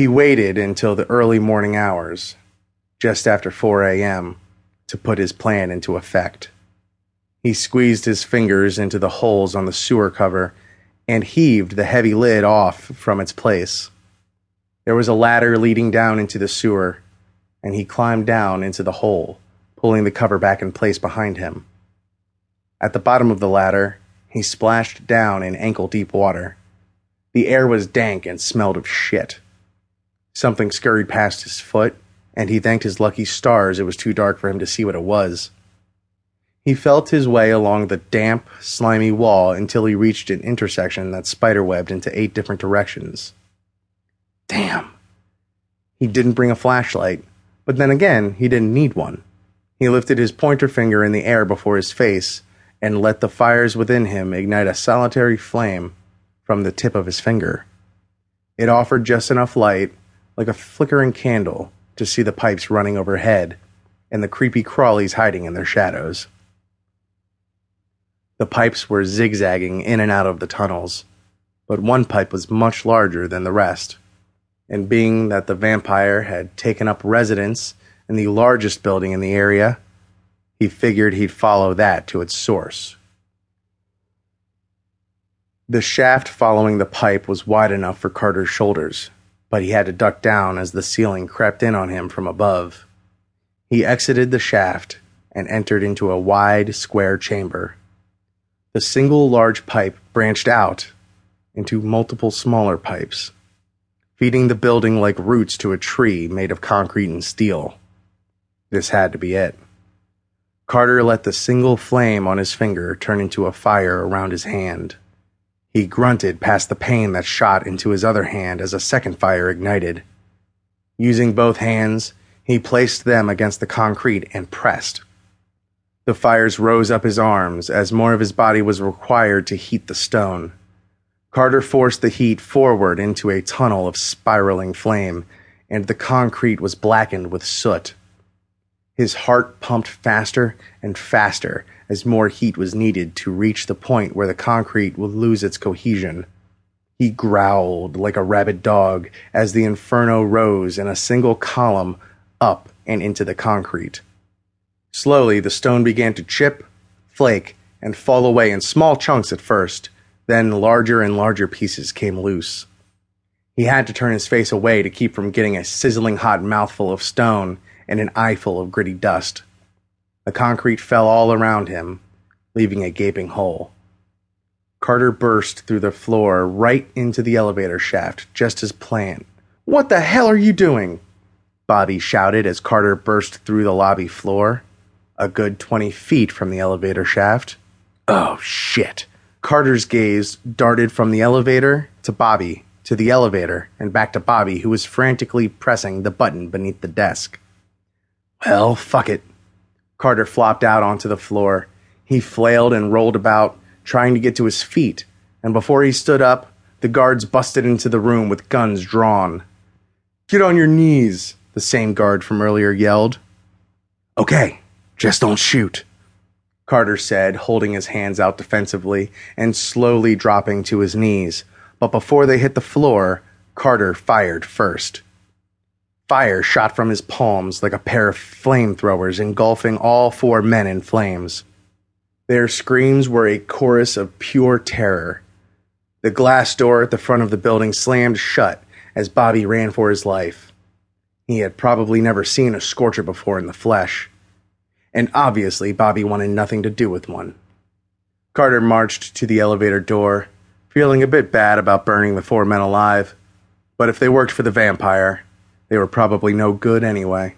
He waited until the early morning hours, just after 4 a.m., to put his plan into effect. He squeezed his fingers into the holes on the sewer cover and heaved the heavy lid off from its place. There was a ladder leading down into the sewer, and he climbed down into the hole, pulling the cover back in place behind him. At the bottom of the ladder, he splashed down in ankle deep water. The air was dank and smelled of shit. Something scurried past his foot, and he thanked his lucky stars it was too dark for him to see what it was. He felt his way along the damp, slimy wall until he reached an intersection that spiderwebbed into eight different directions. Damn. He didn't bring a flashlight, but then again, he didn't need one. He lifted his pointer finger in the air before his face and let the fires within him ignite a solitary flame from the tip of his finger. It offered just enough light, like a flickering candle, to see the pipes running overhead and the creepy crawlies hiding in their shadows. The pipes were zigzagging in and out of the tunnels, but one pipe was much larger than the rest, and being that the vampire had taken up residence in the largest building in the area, he figured he'd follow that to its source. The shaft following the pipe was wide enough for Carter's shoulders, but he had to duck down as the ceiling crept in on him from above. He exited the shaft and entered into a wide, square chamber. The single large pipe branched out into multiple smaller pipes, feeding the building like roots to a tree made of concrete and steel. This had to be it. Carter let the single flame on his finger turn into a fire around his hand. He grunted past the pain that shot into his other hand as a second fire ignited. Using both hands, he placed them against the concrete and pressed. The fires rose up his arms as more of his body was required to heat the stone. Carter forced the heat forward into a tunnel of spiraling flame, and the concrete was blackened with soot. His heart pumped faster and faster as more heat was needed to reach the point where the concrete would lose its cohesion. He growled like a rabid dog as the inferno rose in a single column up and into the concrete. Slowly, the stone began to chip, flake, and fall away in small chunks at first, then larger and larger pieces came loose. He had to turn his face away to keep from getting a sizzling hot mouthful of stone and an eyeful of gritty dust. The concrete fell all around him, leaving a gaping hole. Carter burst through the floor right into the elevator shaft, just as planned. What the hell are you doing? Bobby shouted as Carter burst through the lobby floor a good 20 feet from the elevator shaft. Oh, shit. Carter's gaze darted from the elevator to Bobby, to the elevator, and back to Bobby, who was frantically pressing the button beneath the desk. Well, fuck it. Carter flopped out onto the floor. He flailed and rolled about, trying to get to his feet, and before he stood up, the guards busted into the room with guns drawn. Get on your knees, the same guard from earlier yelled. Okay, just don't shoot, Carter said, holding his hands out defensively and slowly dropping to his knees. But before they hit the floor, Carter fired first. Fire shot from his palms like a pair of flamethrowers, engulfing all four men in flames. Their screams were a chorus of pure terror. The glass door at the front of the building slammed shut as Bobby ran for his life. He had probably never seen a scorcher before in the flesh and obviously Bobby wanted nothing to do with one. Carter marched to the elevator door, feeling a bit bad about burning the four men alive, but if they worked for the vampire, they were probably no good anyway.